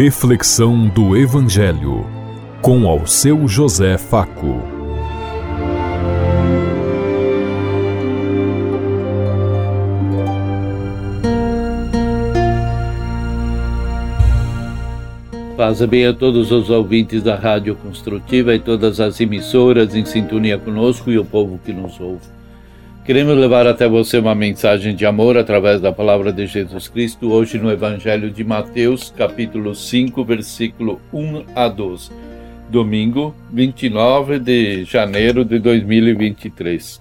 Reflexão do Evangelho com ao seu José Faco. Paz bem a todos os ouvintes da Rádio Construtiva e todas as emissoras em sintonia conosco e o povo que nos ouve. Queremos levar até você uma mensagem de amor através da palavra de Jesus Cristo, hoje no Evangelho de Mateus, capítulo 5, versículo 1 a 12. Domingo, 29 de janeiro de 2023.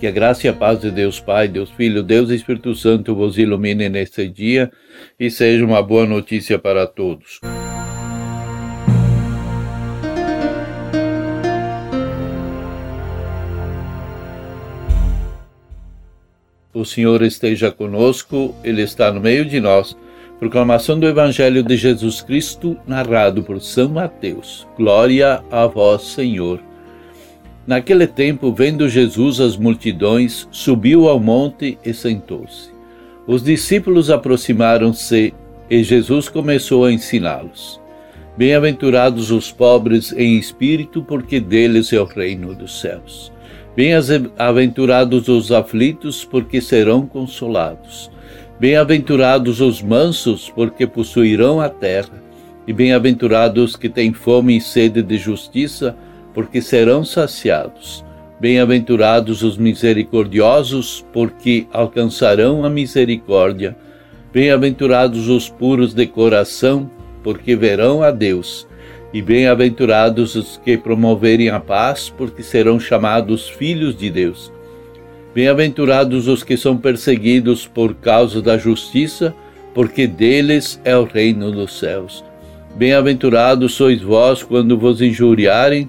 Que a graça e a paz de Deus Pai, Deus Filho, Deus Espírito Santo vos ilumine neste dia e seja uma boa notícia para todos. O Senhor esteja conosco, Ele está no meio de nós. Proclamação do Evangelho de Jesus Cristo, narrado por São Mateus. Glória a vós, Senhor. Naquele tempo, vendo Jesus as multidões, subiu ao monte e sentou-se. Os discípulos aproximaram-se e Jesus começou a ensiná-los. Bem-aventurados os pobres em espírito, porque deles é o reino dos céus. Bem-aventurados os aflitos, porque serão consolados. Bem-aventurados os mansos, porque possuirão a terra. E bem-aventurados os que têm fome e sede de justiça, porque serão saciados. Bem-aventurados os misericordiosos, porque alcançarão a misericórdia. Bem-aventurados os puros de coração, porque verão a Deus. E bem-aventurados os que promoverem a paz, porque serão chamados filhos de Deus. Bem-aventurados os que são perseguidos por causa da justiça, porque deles é o reino dos céus. Bem-aventurados sois vós quando vos injuriarem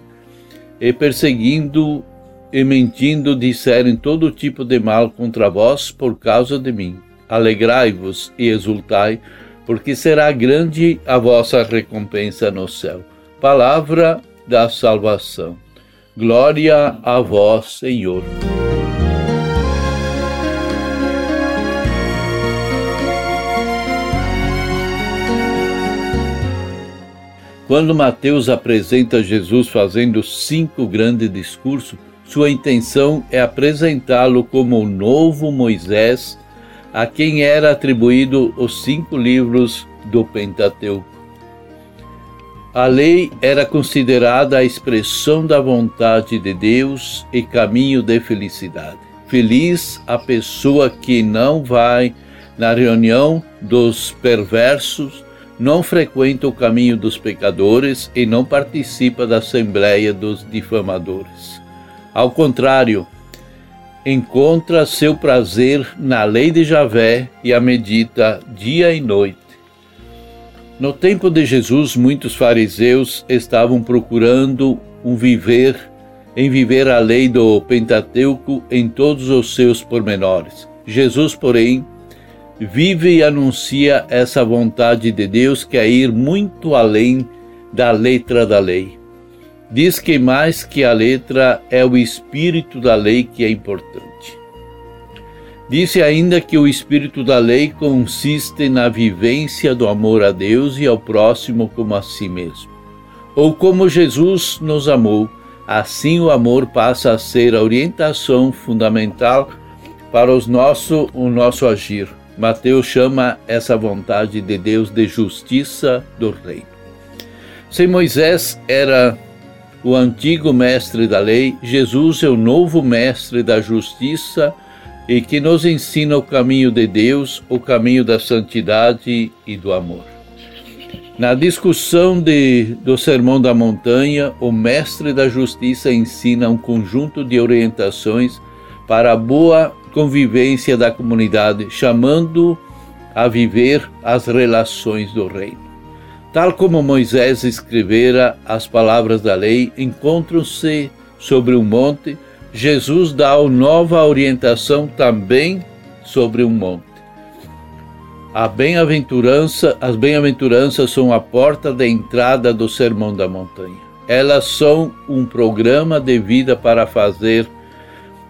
e perseguindo e mentindo disserem todo tipo de mal contra vós por causa de mim. Alegrai-vos e exultai, porque será grande a vossa recompensa no céu palavra da salvação. Glória a vós, Senhor. Quando Mateus apresenta Jesus fazendo cinco grandes discursos, sua intenção é apresentá-lo como o novo Moisés, a quem era atribuído os cinco livros do Pentateuco. A lei era considerada a expressão da vontade de Deus e caminho de felicidade. Feliz a pessoa que não vai na reunião dos perversos, não frequenta o caminho dos pecadores e não participa da assembleia dos difamadores. Ao contrário, encontra seu prazer na lei de Javé e a medita dia e noite no tempo de Jesus, muitos fariseus estavam procurando um viver em viver a lei do Pentateuco em todos os seus pormenores. Jesus, porém, vive e anuncia essa vontade de Deus que é ir muito além da letra da lei. Diz que mais que a letra é o espírito da lei que é importante. Disse ainda que o espírito da lei consiste na vivência do amor a Deus e ao próximo como a si mesmo. Ou como Jesus nos amou, assim o amor passa a ser a orientação fundamental para os nosso, o nosso agir. Mateus chama essa vontade de Deus de justiça do reino. Se Moisés era o antigo mestre da lei, Jesus é o novo mestre da justiça e que nos ensina o caminho de Deus, o caminho da santidade e do amor. Na discussão de, do Sermão da Montanha, o Mestre da Justiça ensina um conjunto de orientações para a boa convivência da comunidade, chamando a viver as relações do reino. Tal como Moisés escrevera as palavras da lei, encontram-se sobre um monte Jesus dá uma nova orientação também sobre um monte. A bem-aventurança, as bem-aventuranças são a porta de entrada do Sermão da Montanha. Elas são um programa de vida para fazer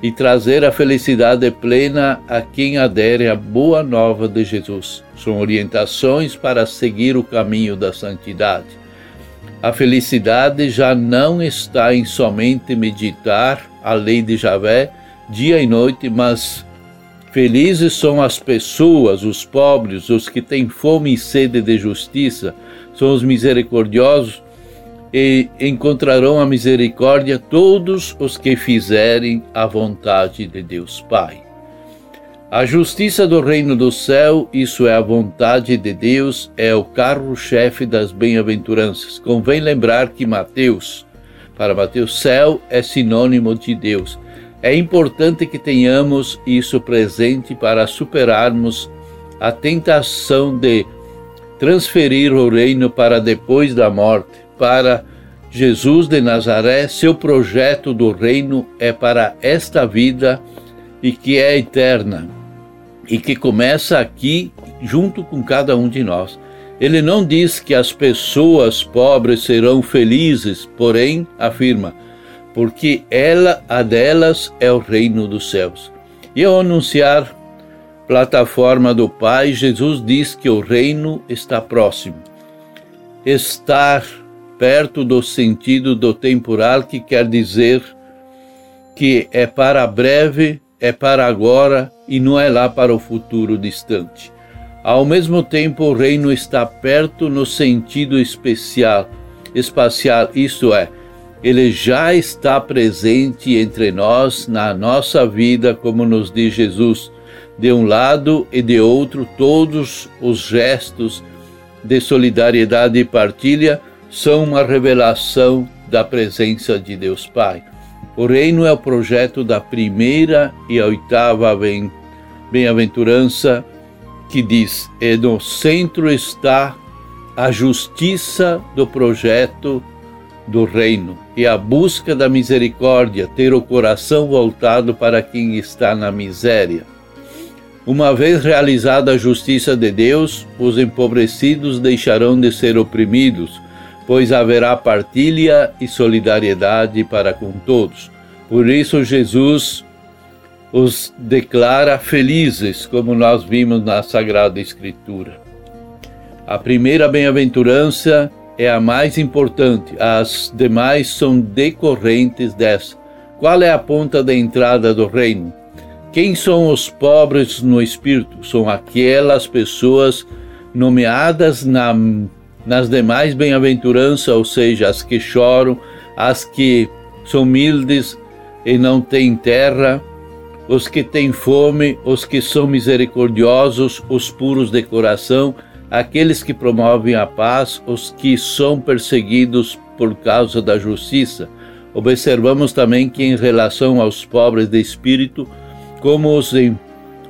e trazer a felicidade plena a quem adere à boa nova de Jesus. São orientações para seguir o caminho da santidade. A felicidade já não está em somente meditar a lei de Javé dia e noite, mas felizes são as pessoas, os pobres, os que têm fome e sede de justiça, são os misericordiosos e encontrarão a misericórdia todos os que fizerem a vontade de Deus Pai. A justiça do reino do céu, isso é a vontade de Deus, é o carro-chefe das bem-aventuranças. Convém lembrar que Mateus, para Mateus, céu é sinônimo de Deus. É importante que tenhamos isso presente para superarmos a tentação de transferir o reino para depois da morte para Jesus de Nazaré, seu projeto do reino é para esta vida e que é eterna e que começa aqui junto com cada um de nós. Ele não diz que as pessoas pobres serão felizes, porém afirma, porque ela, a delas, é o reino dos céus. E ao anunciar plataforma do Pai, Jesus diz que o reino está próximo. Estar perto do sentido do temporal, que quer dizer que é para breve, é para agora e não é lá para o futuro distante. Ao mesmo tempo, o reino está perto no sentido especial, espacial, isto é, ele já está presente entre nós na nossa vida, como nos diz Jesus. De um lado e de outro, todos os gestos de solidariedade e partilha são uma revelação da presença de Deus Pai. O reino é o projeto da primeira e oitava bem-aventurança que diz: E no centro está a justiça do projeto do reino e a busca da misericórdia, ter o coração voltado para quem está na miséria. Uma vez realizada a justiça de Deus, os empobrecidos deixarão de ser oprimidos, pois haverá partilha e solidariedade para com todos. Por isso, Jesus os declara felizes, como nós vimos na Sagrada Escritura. A primeira bem-aventurança é a mais importante, as demais são decorrentes dessa. Qual é a ponta da entrada do reino? Quem são os pobres no espírito? São aquelas pessoas nomeadas na nas demais bem-aventuranças, ou seja, as que choram, as que são humildes e não têm terra, os que têm fome, os que são misericordiosos, os puros de coração, aqueles que promovem a paz, os que são perseguidos por causa da justiça. Observamos também que, em relação aos pobres de espírito, como os,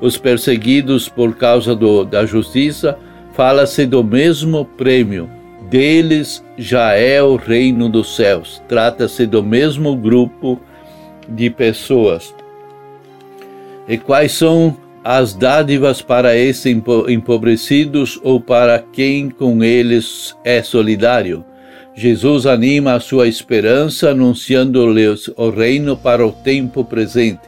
os perseguidos por causa do, da justiça, fala-se do mesmo prêmio. Deles já é o reino dos céus. Trata-se do mesmo grupo de pessoas. E quais são as dádivas para esses empobrecidos ou para quem com eles é solidário? Jesus anima a sua esperança, anunciando-lhes o reino para o tempo presente.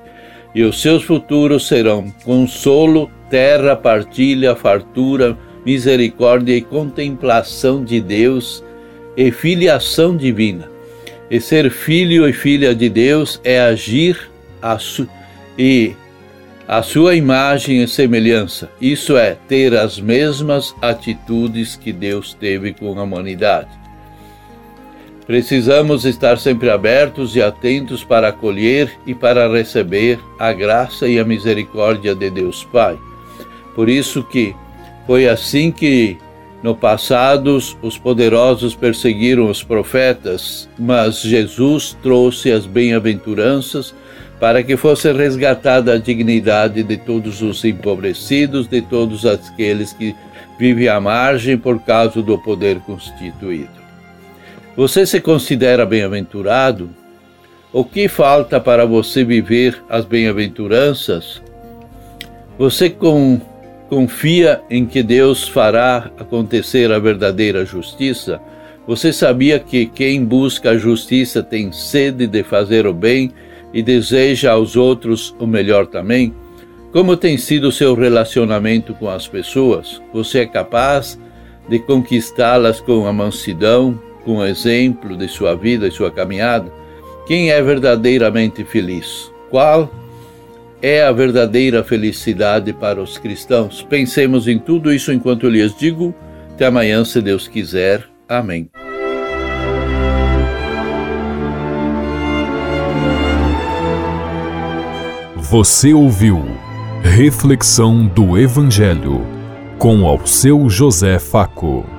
E os seus futuros serão consolo, terra, partilha, fartura, misericórdia e contemplação de Deus e filiação divina. E ser filho e filha de Deus é agir a e a sua imagem e semelhança. Isso é ter as mesmas atitudes que Deus teve com a humanidade. Precisamos estar sempre abertos e atentos para acolher e para receber a graça e a misericórdia de Deus Pai. Por isso que foi assim que no passado os poderosos perseguiram os profetas, mas Jesus trouxe as bem-aventuranças para que fosse resgatada a dignidade de todos os empobrecidos, de todos aqueles que vivem à margem por causa do poder constituído. Você se considera bem-aventurado? O que falta para você viver as bem-aventuranças? Você com confia em que Deus fará acontecer a verdadeira justiça? Você sabia que quem busca a justiça tem sede de fazer o bem e deseja aos outros o melhor também? Como tem sido seu relacionamento com as pessoas? Você é capaz de conquistá-las com a mansidão, com o exemplo de sua vida e sua caminhada? Quem é verdadeiramente feliz? Qual é a verdadeira felicidade para os cristãos? Pensemos em tudo isso enquanto eu lhes digo. Até amanhã, se Deus quiser. Amém. Você ouviu Reflexão do Evangelho com ao seu José Faco.